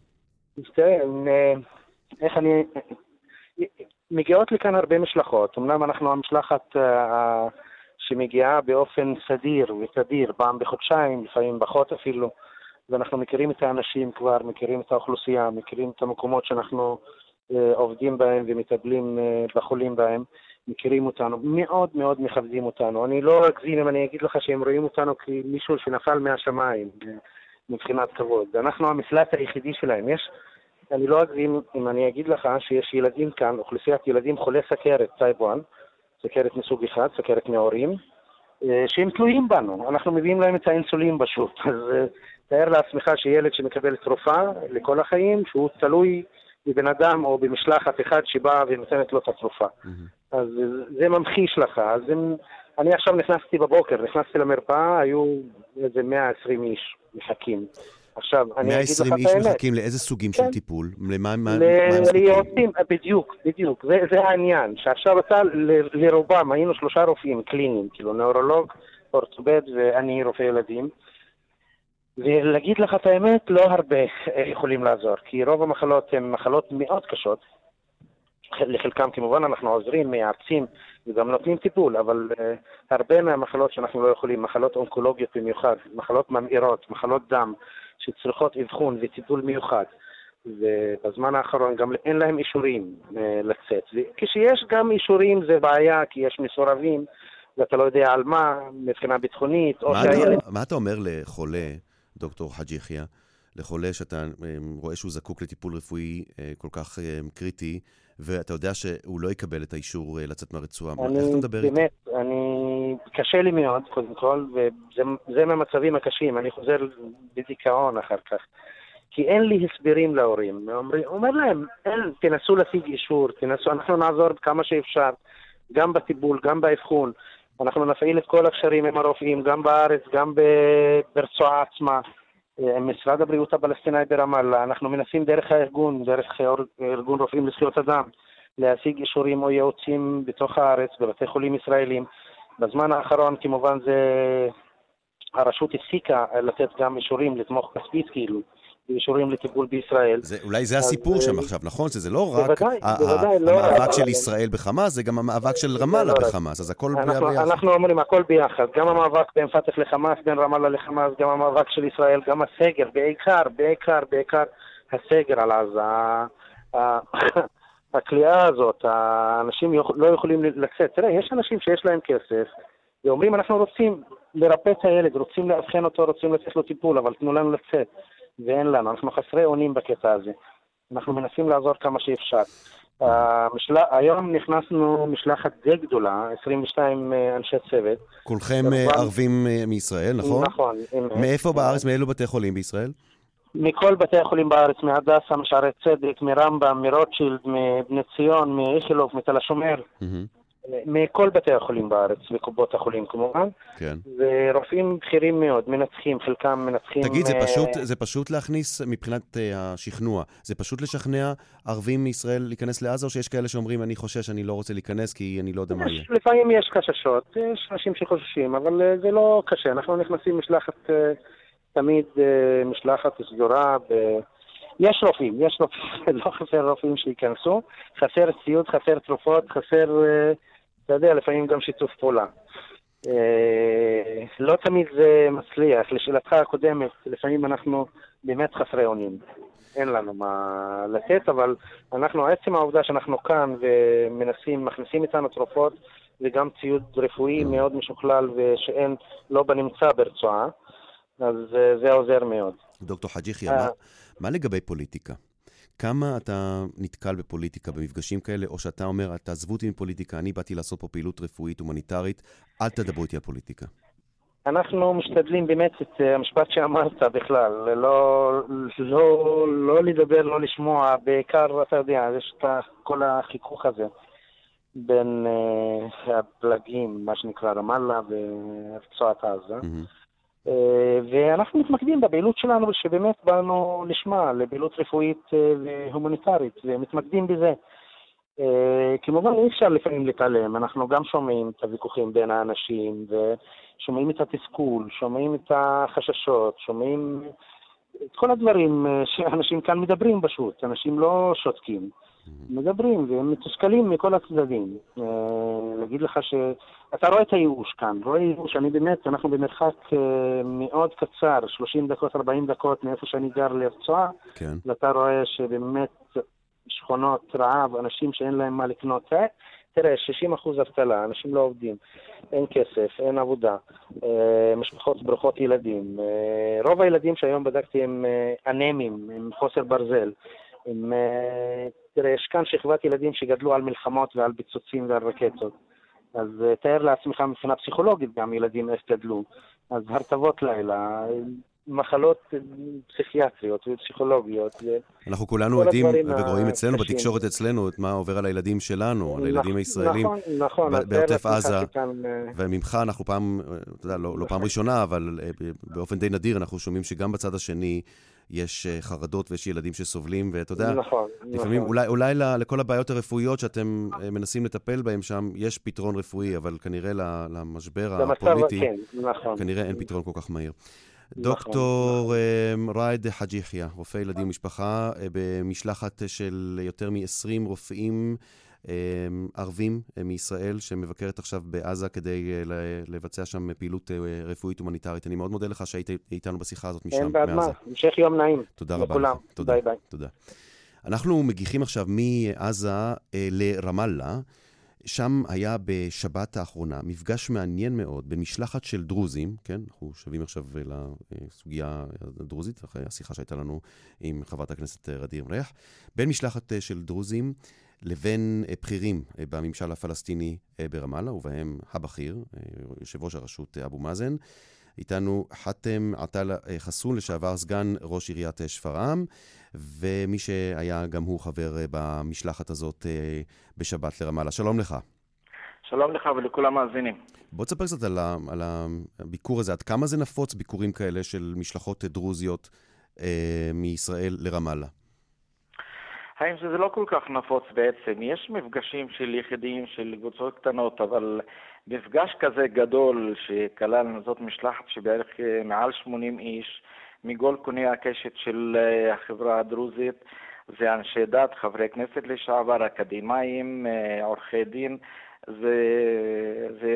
תראה, אה, איך אני... מגיעות לכאן הרבה משלחות. אמנם אנחנו המשלחת אה, שמגיעה באופן סדיר ותדיר, פעם בחודשיים, לפעמים פחות אפילו, ואנחנו מכירים את האנשים כבר, מכירים את האוכלוסייה, מכירים את המקומות שאנחנו אה, עובדים בהם ומטפלים בחולים בהם, מכירים אותנו, מאוד מאוד מכבדים אותנו. אני לא אגזים אם אני אגיד לך שהם רואים אותנו כמישהו שנפל מהשמיים מבחינת כבוד. אנחנו המפלט היחידי שלהם. יש, אני לא אגזים אם אני אגיד לך שיש ילדים כאן, אוכלוסיית ילדים חולי סכרת, 1, סכרת מסוג אחד, סכרת נעורים, אה, שהם תלויים בנו. אנחנו מביאים להם את האינסולין פשוט. אז אה, תאר לעצמך שילד שמקבל תרופה לכל החיים, שהוא תלוי בבן אדם או במשלחת אחד שבאה ונותנת לו את התרופה. Mm-hmm. אז זה ממחיש לך. אז אם, אני עכשיו נכנסתי בבוקר, נכנסתי למרפאה, היו איזה 120 איש מחכים. עכשיו, אני אגיד לך את האמת. 120 איש מחכים לאיזה סוגים כן. של טיפול? למה הם זקוקים? בדיוק, בדיוק. זה, זה העניין. שעכשיו אתה, ל- לרובם, היינו שלושה רופאים קליניים, כאילו נאורולוג, אורתופד ואני רופא ילדים. ולהגיד לך את האמת, לא הרבה יכולים לעזור, כי רוב המחלות הן מחלות מאוד קשות. לחלקם כמובן אנחנו עוזרים, מייעצים וגם נותנים טיפול, אבל uh, הרבה מהמחלות שאנחנו לא יכולים, מחלות אונקולוגיות במיוחד, מחלות ממאירות, מחלות דם, שצריכות אבחון וטיפול מיוחד. ובזמן האחרון גם אין להם אישורים uh, לצאת. וכשיש גם אישורים זה בעיה, כי יש מסורבים, ואתה לא יודע על מה, מבחינה ביטחונית, או שהילד... מה אתה אומר לחולה, דוקטור חאג' יחיא, לחולה שאתה אה, רואה שהוא זקוק לטיפול רפואי כל כך קריטי, ואתה יודע שהוא לא יקבל את האישור לצאת מהרצועה. איך אתה מדבר איתו? באמת, אני... קשה לי מאוד, קודם כל, וזה מהמצבים הקשים. אני חוזר בדיכאון אחר כך. כי אין לי הסברים להורים. אומר, אומר להם, אין, תנסו להשיג אישור, תנסו, אנחנו נעזור כמה שאפשר, גם בטיפול, גם באבחון. אנחנו נפעיל את כל הקשרים עם הרופאים, גם בארץ, גם ברצועה עצמה. עם משרד הבריאות הפלסטיני ברמאללה, אנחנו מנסים דרך הארגון, דרך ארגון רופאים לזכויות אדם, להשיג אישורים או ייעוצים בתוך הארץ, בבתי חולים ישראלים. בזמן האחרון כמובן זה... הרשות הפסיקה לתת גם אישורים לתמוך כספית כאילו. ואישורים לטיפול בישראל. זה, אולי זה הסיפור אז, שם עכשיו, נכון? שזה לא רק בוודאי, בוודאי, לא המאבק לא, של ישראל בחמאס, זה גם המאבק של רמאללה לא בחמאס, אז הכל אנחנו, ביחד. אנחנו אומרים הכל ביחד, גם המאבק בין פתח לחמאס, בין רמאללה לחמאס, גם המאבק של ישראל, גם הסגר, בעיקר, בעיקר, בעיקר הסגר על עזה. הכליאה הזאת, האנשים לא יכולים לצאת. תראה, יש אנשים שיש להם כסף, ואומרים, אנחנו רוצים לרפא את הילד, רוצים לאבחן אותו, רוצים לתת לו טיפול, אבל תנו לנו לצאת. ואין לנו, אנחנו חסרי אונים בקטע הזה. אנחנו מנסים לעזור כמה שאפשר. המשל... היום נכנסנו משלחת די גדולה, 22 אה, אנשי צוות. כולכם כמובן... אה, ערבים אה, מישראל, נכון? נכון. מאיפה בארץ, מאילו בתי חולים בישראל? מכל בתי החולים בארץ, מהדסה, משערי צדק, מרמב"ם, מרוטשילד, מבני ציון, מאיכילוב, מתל השומר. Mm-hmm. מכל בתי החולים בארץ, מקופות החולים כמובן. כן. ורופאים בכירים מאוד, מנצחים, חלקם מנצחים... תגיד, זה אה, פשוט, זה פשוט להכניס מבחינת uh, השכנוע, זה פשוט לשכנע ערבים מישראל להיכנס לעזה, או שיש כאלה שאומרים, אני חושש, אני לא רוצה להיכנס כי אני לא יודע מה יהיה? לפעמים יש חששות, יש אנשים שחוששים, אבל uh, זה לא קשה. אנחנו נכנסים משלחת, uh, תמיד uh, משלחת סגורה. ב... יש רופאים, יש רופאים, לא חסר רופאים שייכנסו, חסר ציוד, חסר תרופות, חסר... Uh, אתה יודע, לפעמים גם שיתוף פעולה. אה, לא תמיד זה מצליח. לשאלתך הקודמת, לפעמים אנחנו באמת חסרי אונים. אין לנו מה לתת, אבל אנחנו, עצם העובדה שאנחנו כאן ומנסים, מכניסים איתנו תרופות וגם ציוד רפואי מאוד משוכלל ושאין, לא בנמצא ברצועה, אז אה, זה עוזר מאוד. דוקטור חאג' יחיא, מה, מה לגבי פוליטיקה? כמה אתה נתקל בפוליטיקה במפגשים כאלה, או שאתה אומר, תעזבו אותי מפוליטיקה, אני באתי לעשות פה פעילות רפואית הומניטרית, אל תדברו איתי על פוליטיקה. אנחנו משתדלים באמת את אה, המשפט שאמרת בכלל, לא, לא, לא לדבר, לא לשמוע, בעיקר, אתה יודע, יש את כל החיכוך הזה בין uh, הפלגים, מה שנקרא רמאללה ורצועת עזה. Mm-hmm. אה, ואנחנו מתמקדים בפעילות שלנו שבאמת באנו לשמה, לפעילות רפואית אה, והומניטרית, ומתמקדים בזה. אה, כמובן אי אפשר לפעמים להתעלם, אנחנו גם שומעים את הוויכוחים בין האנשים, ושומעים את התסכול, שומעים את החששות, שומעים את כל הדברים שאנשים כאן מדברים פשוט, אנשים לא שותקים. מדברים, והם מתוסכלים מכל הצדדים. אה, להגיד לך ש... אתה רואה את הייאוש כאן, רואה ייאוש, אני באמת, אנחנו במרחק אה, מאוד קצר, 30 דקות, 40 דקות מאיפה שאני גר לרצועה, כן. ואתה רואה שבאמת שכונות רעב, אנשים שאין להם מה לקנות. תראה, 60 אחוז אבטלה, אנשים לא עובדים, אין כסף, אין עבודה, אה, משפחות ברוכות ילדים. אה, רוב הילדים שהיום בדקתי הם אה, אנמים, עם חוסר ברזל. עם, תראה, יש כאן שכבת ילדים שגדלו על מלחמות ועל פיצוצים ועל רקטות. אז תאר לעצמך מבחינה פסיכולוגית גם ילדים איך גדלו. אז הרטבות לילה, מחלות פסיכיאטריות ופסיכולוגיות. אנחנו כולנו יודעים ורואים אצלנו, בתקשורת אצלנו, את מה עובר על הילדים שלנו, על הילדים הישראלים נכון, נכון, בעוטף עזה. אה, וממך אנחנו פעם, אתה יודע, לא, לא פעם ראשונה, אבל אה, באופן די נדיר אנחנו שומעים שגם בצד השני יש אה, חרדות ויש ילדים שסובלים, ואתה יודע, נכון, לפעמים, נכון. אולי, אולי לכל הבעיות הרפואיות שאתם מנסים לטפל בהן שם, יש פתרון רפואי, אבל כנראה למשבר הפוליטי, כן, נכון. כנראה אין פתרון כל כך מהיר. דוקטור נכון. ראיד חאג' יחיא, רופא ילדים ומשפחה, אה, במשלחת של יותר מ-20 רופאים ערבים אה, מישראל, שמבקרת עכשיו בעזה כדי אה, לבצע שם פעילות רפואית הומניטרית. אני מאוד מודה לך שהיית איתנו בשיחה הזאת משם, מעזה. אין בעד מה, המשך יום נעים. תודה רבה לך. תודה, ביי ביי. תודה. אנחנו מגיחים עכשיו מעזה לרמאללה. שם היה בשבת האחרונה מפגש מעניין מאוד במשלחת של דרוזים, כן? אנחנו שבים עכשיו לסוגיה הדרוזית, אחרי השיחה שהייתה לנו עם חברת הכנסת רדיר ריח, בין משלחת של דרוזים לבין בכירים בממשל הפלסטיני ברמאללה, ובהם הבכיר, יושב ראש הרשות אבו מאזן. איתנו חאתם עטאלה חסון, לשעבר סגן ראש עיריית שפרעם, ומי שהיה גם הוא חבר במשלחת הזאת בשבת לרמאללה. שלום לך. שלום לך ולכל המאזינים. בוא תספר קצת על, ה, על הביקור הזה, עד כמה זה נפוץ ביקורים כאלה של משלחות דרוזיות אה, מישראל לרמאללה? האם זה לא כל כך נפוץ בעצם? יש מפגשים של יחידים, של קבוצות קטנות, אבל מפגש כזה גדול שכלל, זאת משלחת שבערך אה, מעל 80 איש מכל קוני הקשת של אה, החברה הדרוזית, זה אנשי דת, חברי כנסת לשעבר, אקדמאים, אה, עורכי דין, זה, זה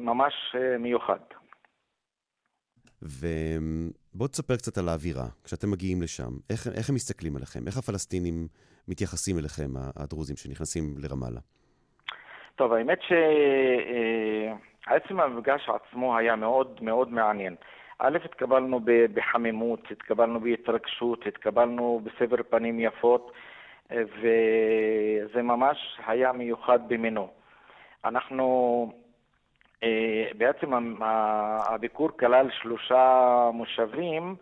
ממש מיוחד. ובוא תספר קצת על האווירה, כשאתם מגיעים לשם. איך, איך הם מסתכלים עליכם? איך הפלסטינים מתייחסים אליכם, הדרוזים שנכנסים לרמאללה? טוב, האמת שעצם המפגש עצמו היה מאוד מאוד מעניין. א', התקבלנו בחמימות, התקבלנו בהתרגשות, התקבלנו בסבר פנים יפות, וזה ממש היה מיוחד במינו. אנחנו, אה, בעצם הביקור כלל שלושה מושבים,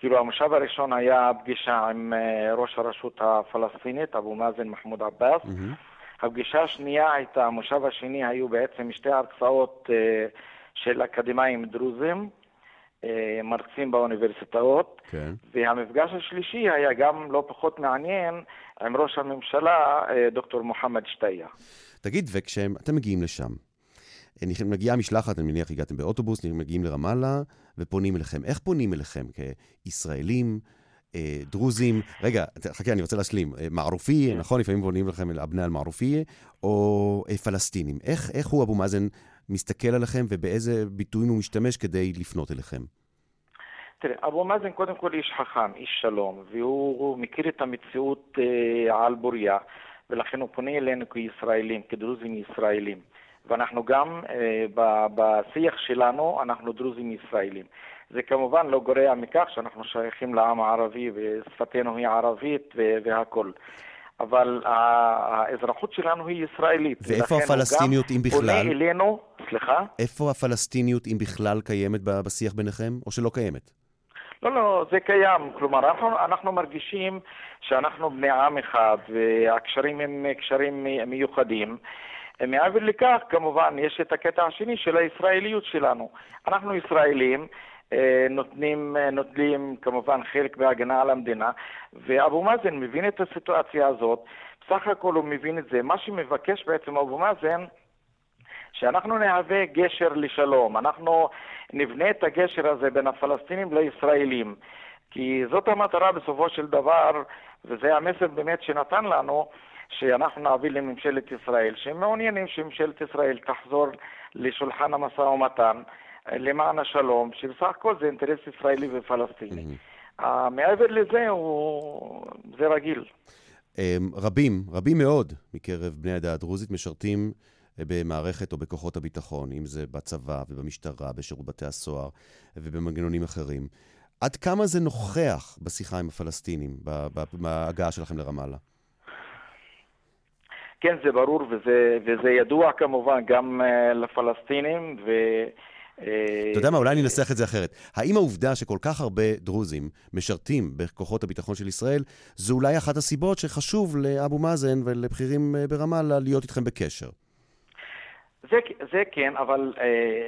כאילו המושב הראשון היה פגישה עם אה, ראש הרשות הפלסטינית, אבו מאזן מחמוד עבאס. Mm-hmm. הפגישה השנייה הייתה, המושב השני היו בעצם שתי הרצאות אה, של אקדמאים דרוזים, אה, מרצים באוניברסיטאות, כן. והמפגש השלישי היה גם לא פחות מעניין עם ראש הממשלה, אה, דוקטור מוחמד שטייה. תגיד, וכשאתם מגיעים לשם, מגיעה משלחת, אני מניח הגעתם באוטובוס, מגיעים לרמאללה ופונים אליכם. איך פונים אליכם? כישראלים? אה, דרוזים, רגע, חכה, אני רוצה להשלים, אה, מערופי. נכון? לפעמים בונים לכם אבני על מערופי, או אה, פלסטינים. איך, איך הוא, אבו מאזן, מסתכל עליכם ובאיזה ביטויים הוא משתמש כדי לפנות אליכם? תראה, אבו מאזן קודם כל איש חכם, איש שלום, והוא מכיר את המציאות אה, על בוריה, ולכן הוא פונה אלינו כישראלים, כדרוזים ישראלים. ואנחנו גם, אה, בשיח שלנו, אנחנו דרוזים ישראלים. זה כמובן לא גורע מכך שאנחנו שייכים לעם הערבי ושפתנו היא ערבית והכול. אבל האזרחות שלנו היא ישראלית. ואיפה הפלסטיניות, אם בכלל? פונה אלינו, סליחה? איפה הפלסטיניות, אם בכלל, קיימת בשיח ביניכם, או שלא קיימת? לא, לא, זה קיים. כלומר, אנחנו, אנחנו מרגישים שאנחנו בני עם אחד, והקשרים הם קשרים מיוחדים. מעבר לכך, כמובן, יש את הקטע השני של הישראליות שלנו. אנחנו ישראלים, אה, נותנים, אה, נוטלים כמובן חלק בהגנה על המדינה, ואבו מאזן מבין את הסיטואציה הזאת, בסך הכל הוא מבין את זה. מה שמבקש בעצם אבו מאזן, שאנחנו נהווה גשר לשלום, אנחנו נבנה את הגשר הזה בין הפלסטינים לישראלים, כי זאת המטרה בסופו של דבר, וזה המסר באמת שנתן לנו, שאנחנו נעביר לממשלת ישראל, שהם מעוניינים שממשלת ישראל תחזור לשולחן המשא ומתן למען השלום, שבסך הכל זה אינטרס ישראלי ופלסטיני. Mm-hmm. מעבר לזה, הוא... זה רגיל. אמ, רבים, רבים מאוד מקרב בני העדה הדרוזית משרתים אה, במערכת או בכוחות הביטחון, אם זה בצבא ובמשטרה, בשירות בתי הסוהר ובמנגנונים אחרים. עד כמה זה נוכח בשיחה עם הפלסטינים, בהגעה שלכם לרמאללה? כן, זה ברור וזה, וזה ידוע כמובן גם uh, לפלסטינים, ו... אתה יודע מה, אולי אני אנסח את זה אחרת. האם העובדה שכל כך הרבה דרוזים משרתים בכוחות הביטחון של ישראל, זו אולי אחת הסיבות שחשוב לאבו מאזן ולבכירים אה, ברמאללה להיות איתכם בקשר? זה, זה כן, אבל uh,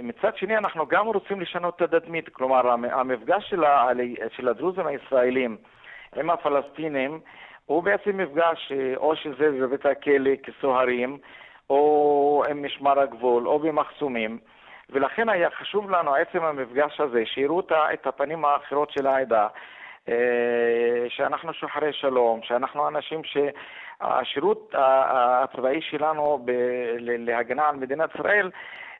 מצד שני אנחנו גם רוצים לשנות את התדמית. כלומר, המפגש של, ה, של הדרוזים הישראלים עם הפלסטינים הוא בעצם מפגש, uh, או שזה בבית הכלא כסוהרים, או עם משמר הגבול, או במחסומים. ולכן היה חשוב לנו עצם המפגש הזה, שיראו את הפנים האחרות של העדה, אה, שאנחנו שוחרי שלום, שאנחנו אנשים שהשירות הצבאי שלנו להגנה על מדינת ישראל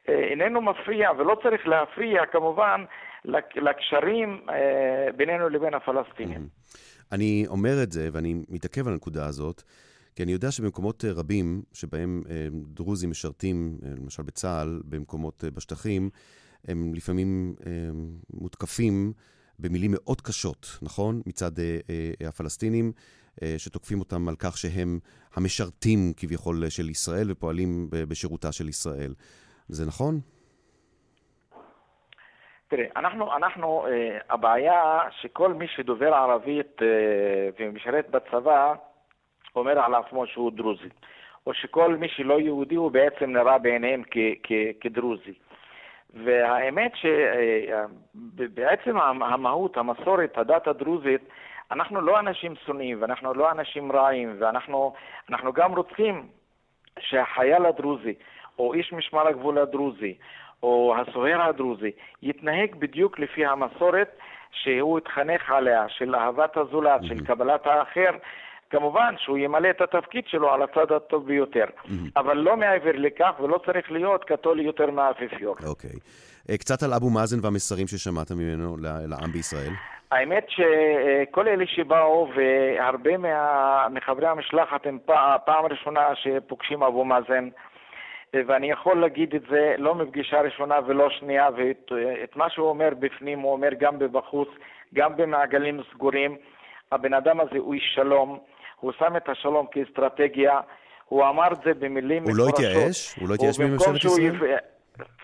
אה, איננו מפריע ולא צריך להפריע כמובן לקשרים אה, בינינו לבין הפלסטינים. אני אומר את זה ואני מתעכב על הנקודה הזאת. כי אני יודע שבמקומות אה, רבים שבהם אה, דרוזים משרתים, אה, למשל בצה"ל, במקומות בשטחים, הם לפעמים מותקפים במילים מאוד קשות, נכון? מצד הפלסטינים, שתוקפים אותם על כך שהם המשרתים כביכול של ישראל ופועלים בשירותה של ישראל. זה נכון? תראה, אנחנו, אנחנו, הבעיה שכל מי שדובר ערבית ומשרת בצבא, אומר על עצמו שהוא דרוזי, או שכל מי שלא יהודי הוא בעצם נראה בעיניהם כדרוזי. והאמת שבעצם המהות, המסורת, הדת הדרוזית, אנחנו לא אנשים שונאים ואנחנו לא אנשים רעים ואנחנו גם רוצים שהחייל הדרוזי או איש משמר הגבול הדרוזי או הסוהר הדרוזי יתנהג בדיוק לפי המסורת שהוא התחנך עליה, של אהבת הזולת, של קבלת האחר, כמובן שהוא ימלא את התפקיד שלו על הצד הטוב ביותר, mm-hmm. אבל לא מעבר לכך, ולא צריך להיות קתולי יותר מהאפיפיור. אוקיי. Okay. אה, קצת על אבו מאזן והמסרים ששמעת ממנו לעם בישראל. האמת שכל אלה שבאו, והרבה מה... מחברי המשלחת הם פעם ראשונה שפוגשים אבו מאזן, ואני יכול להגיד את זה לא מפגישה ראשונה ולא שנייה, ואת מה שהוא אומר בפנים הוא אומר גם בבחוץ, גם במעגלים סגורים. הבן אדם הזה הוא איש שלום, הוא שם את השלום כאסטרטגיה, הוא אמר את זה במילים הוא לא התייאש? הוא לא התייאש מממשלת ישראל?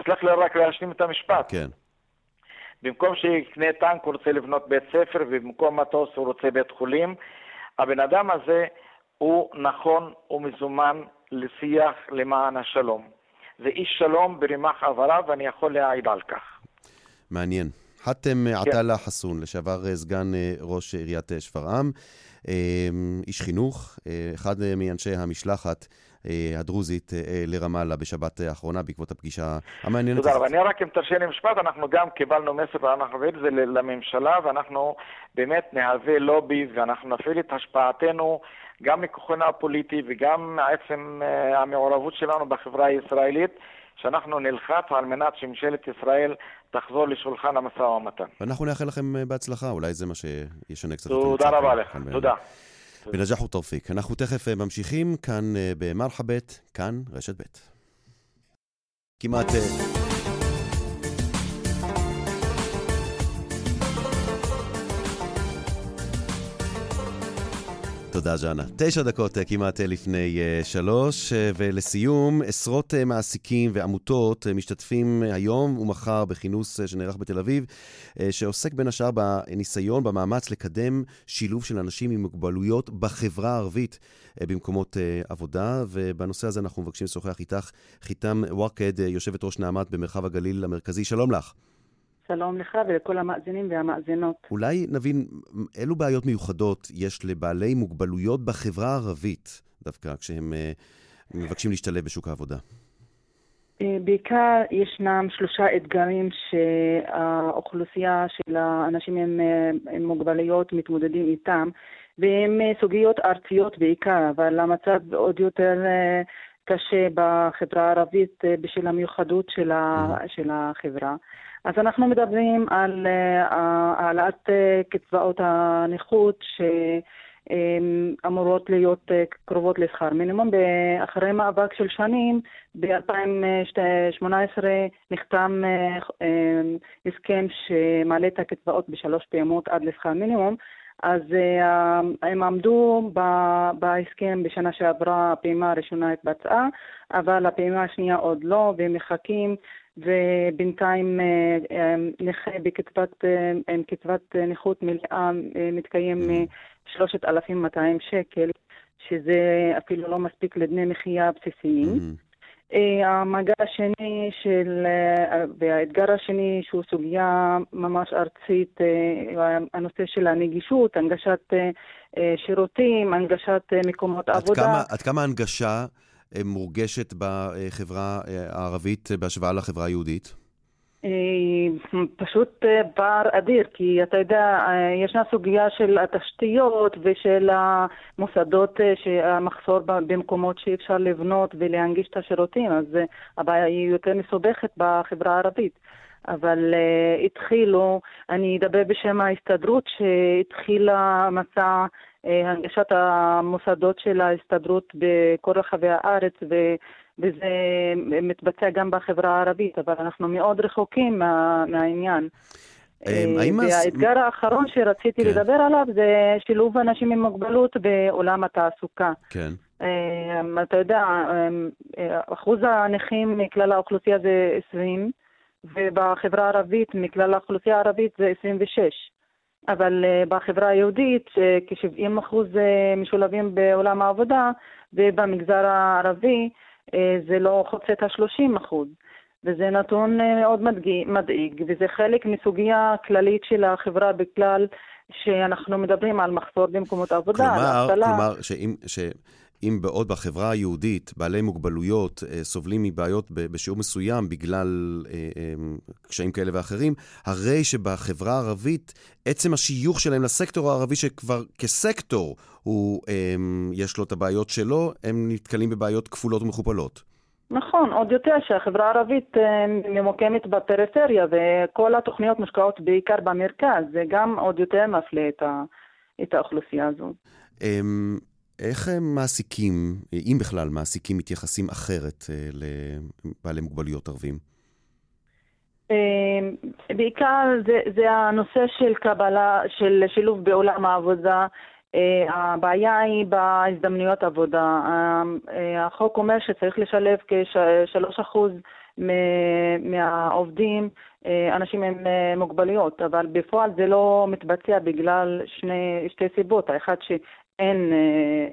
סלח לי רק להשלים את המשפט. כן. במקום שיקנה טנק הוא רוצה לבנות בית ספר, ובמקום מטוס הוא רוצה בית חולים. הבן אדם הזה הוא נכון, הוא מזומן לשיח למען השלום. זה איש שלום ברמ"ח עברה, ואני יכול להעיד על כך. מעניין. חאתם כן. עטאללה חסון, לשעבר אה, סגן אה, ראש עיריית אה, שפרעם. אמ, איש חינוך, אחד מאנשי המשלחת הדרוזית לרמאללה בשבת האחרונה בעקבות הפגישה המעניינת. תודה רבה. אני רק אם תרשה לי משפט, אנחנו גם קיבלנו מסר ואנחנו נביא את זה לממשלה ואנחנו באמת נהווה לובי ואנחנו נפעיל את השפעתנו גם מכוחנו הפוליטי וגם מעצם המעורבות שלנו בחברה הישראלית. שאנחנו נלחץ על מנת שממשלת ישראל תחזור לשולחן המשא ומתן. ואנחנו נאחל לכם אה, בהצלחה, אולי זה מה שישנה קצת. תודה רבה לך, תודה. בנג'אח ותרפיק. אנחנו תכף אה, ממשיכים כאן אה, במרחבת, כאן רשת ב'. כמעט... תודה, ז'אנה. תשע דקות אה, כמעט אה, לפני uh, שלוש, ולסיום, עשרות מעסיקים ועמותות משתתפים היום ומחר בכינוס שנערך בתל אביב, שעוסק בין השאר בניסיון, במאמץ לקדם שילוב של אנשים עם מוגבלויות בחברה הערבית במקומות עבודה, ובנושא הזה אנחנו מבקשים לשוחח איתך, חיתם וואקד, יושבת ראש נעמת במרחב הגליל המרכזי. שלום לך. שלום לך ולכל המאזינים והמאזינות. אולי נבין אילו בעיות מיוחדות יש לבעלי מוגבלויות בחברה הערבית, דווקא כשהם uh, מבקשים להשתלב בשוק העבודה. אה, בעיקר ישנם שלושה אתגרים שהאוכלוסייה של האנשים עם, אה, עם מוגבלויות מתמודדים איתם. והן סוגיות ארציות בעיקר, אבל המצב עוד יותר קשה בחברה הערבית בשל המיוחדות של, ה, mm-hmm. של החברה. אז אנחנו מדברים על העלאת קצבאות הנכות, ש... אמורות להיות אה, קרובות לשכר מינימום. אחרי מאבק של שנים, ב-2018 נחתם אה, אה, הסכם שמעלה את הקצבאות בשלוש פעימות עד לשכר מינימום. אז הם עמדו בהסכם בשנה שעברה, הפעימה הראשונה התבצעה, אבל הפעימה השנייה עוד לא, והם מחכים, ובינתיים נכה בקצבת, עם קצבת נכות מלאה מתקיים mm. 3,200 שקל, שזה אפילו לא מספיק לדמי מחיה בסיסיים. Mm-hmm. המגע השני של, אה, והאתגר השני שהוא סוגיה ממש ארצית, אה, הנושא של הנגישות, הנגשת שירותים, הנגשת מקומות עד עבודה. כמה, עד כמה הנגשה מורגשת בחברה הערבית בהשוואה לחברה היהודית? אה, פשוט אה, פער אדיר, כי אתה יודע, אה, ישנה סוגיה של התשתיות ושל המוסדות, המחסור במקומות שאי אפשר לבנות ולהנגיש את השירותים, אז הבעיה היא יותר מסובכת בחברה הערבית. אבל uh, התחילו, אני אדבר בשם ההסתדרות, שהתחילה מסע הנגשת המוסדות של ההסתדרות בכל רחבי הארץ, ו... וזה מתבצע גם בחברה הערבית, אבל אנחנו מאוד רחוקים מה, מהעניין. אמ, האם והאתגר האחרון שרציתי כן. לדבר עליו זה שילוב אנשים עם מוגבלות בעולם התעסוקה. כן. אתה יודע, אחוז הנכים מכלל האוכלוסייה זה 20, ובחברה הערבית, מכלל האוכלוסייה הערבית זה 26. אבל אה, בחברה היהודית כ-70 אחוז אה, משולבים בעולם העבודה, ובמגזר הערבי אה, זה לא חוצה את ה-30 אחוז. וזה נתון אה, מאוד מדאיג, וזה חלק מסוגיה כללית של החברה בכלל, שאנחנו מדברים על מחסור במקומות עבודה, כלומר, כלומר שאם, שאם בעוד בחברה היהודית בעלי מוגבלויות אה, סובלים מבעיות בשיעור מסוים בגלל אה, אה, קשיים כאלה ואחרים, הרי שבחברה הערבית, עצם השיוך שלהם לסקטור הערבי, שכבר כסקטור הוא, יש לו את הבעיות שלו, הם נתקלים בבעיות כפולות ומכופלות. נכון, עוד יותר שהחברה הערבית ממוקמת בפריפריה וכל התוכניות מושקעות בעיקר במרכז, זה גם עוד יותר מפלה את האוכלוסייה הזו. איך מעסיקים, אם בכלל מעסיקים, מתייחסים אחרת אה, לבעלי מוגבלויות ערבים? אמ, בעיקר זה, זה הנושא של קבלה, של שילוב בעולם העבודה. Uh, הבעיה היא בהזדמנויות עבודה. החוק אומר שצריך לשלב כ-3% מהעובדים אנשים עם מוגבלויות, אבל בפועל זה לא מתבצע בגלל שני, שתי סיבות. האחד שאין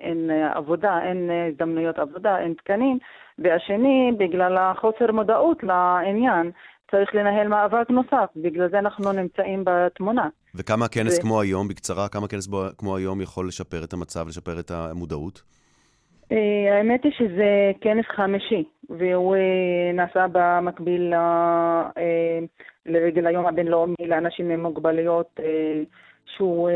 אין עבודה, אין הזדמנויות עבודה, אין תקנים, והשני בגלל החוסר מודעות לעניין. צריך לנהל מאבק נוסף, בגלל זה אנחנו נמצאים בתמונה. וכמה כנס ו... כמו היום, בקצרה, כמה כנס כמו היום יכול לשפר את המצב, לשפר את המודעות? אה, האמת היא שזה כנס חמישי, והוא אה, נעשה במקביל אה, לרגל היום הבינלאומי לאנשים עם מוגבלויות, שהוא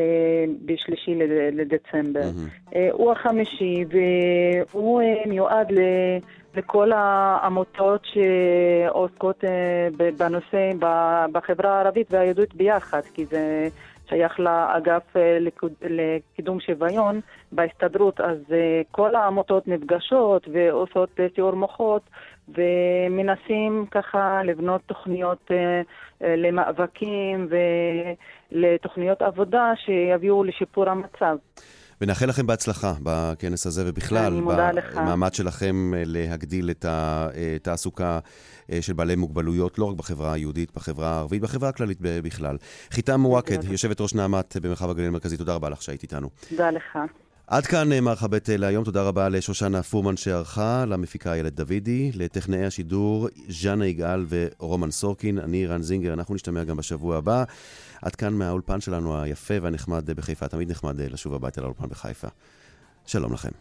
בשלישי לדצמבר. Mm-hmm. הוא החמישי, והוא מיועד לכל העמותות שעוסקות אה, בנושא בחברה הערבית והיהודית ביחד, כי זה שייך לאגף אה, לקידום שוויון בהסתדרות, אז אה, כל העמותות נפגשות ועושות תיאור מוחות ומנסים ככה לבנות תוכניות למאבקים ולתוכניות עבודה שיביאו לשיפור המצב. ונאחל לכם בהצלחה בכנס הזה ובכלל, במאמץ שלכם אה, להגדיל את התעסוקה אה, של בעלי מוגבלויות, לא רק בחברה היהודית, בחברה הערבית, בחברה הכללית בכלל. חיטם מוואקד, יושבת ראש נעמת במרחב הגליל המרכזי, תודה רבה לך שהיית איתנו. תודה לך. עד כאן אה, מערכה ב' להיום, תודה רבה לשושנה פורמן שערכה, למפיקה איילת דוידי, לטכנאי השידור ז'אנה יגאל ורומן סורקין, אני רן זינגר, אנחנו נשתמע גם בשבוע הבא. עד כאן מהאולפן שלנו היפה והנחמד בחיפה, תמיד נחמד לשוב הביתה לאולפן בחיפה. שלום לכם.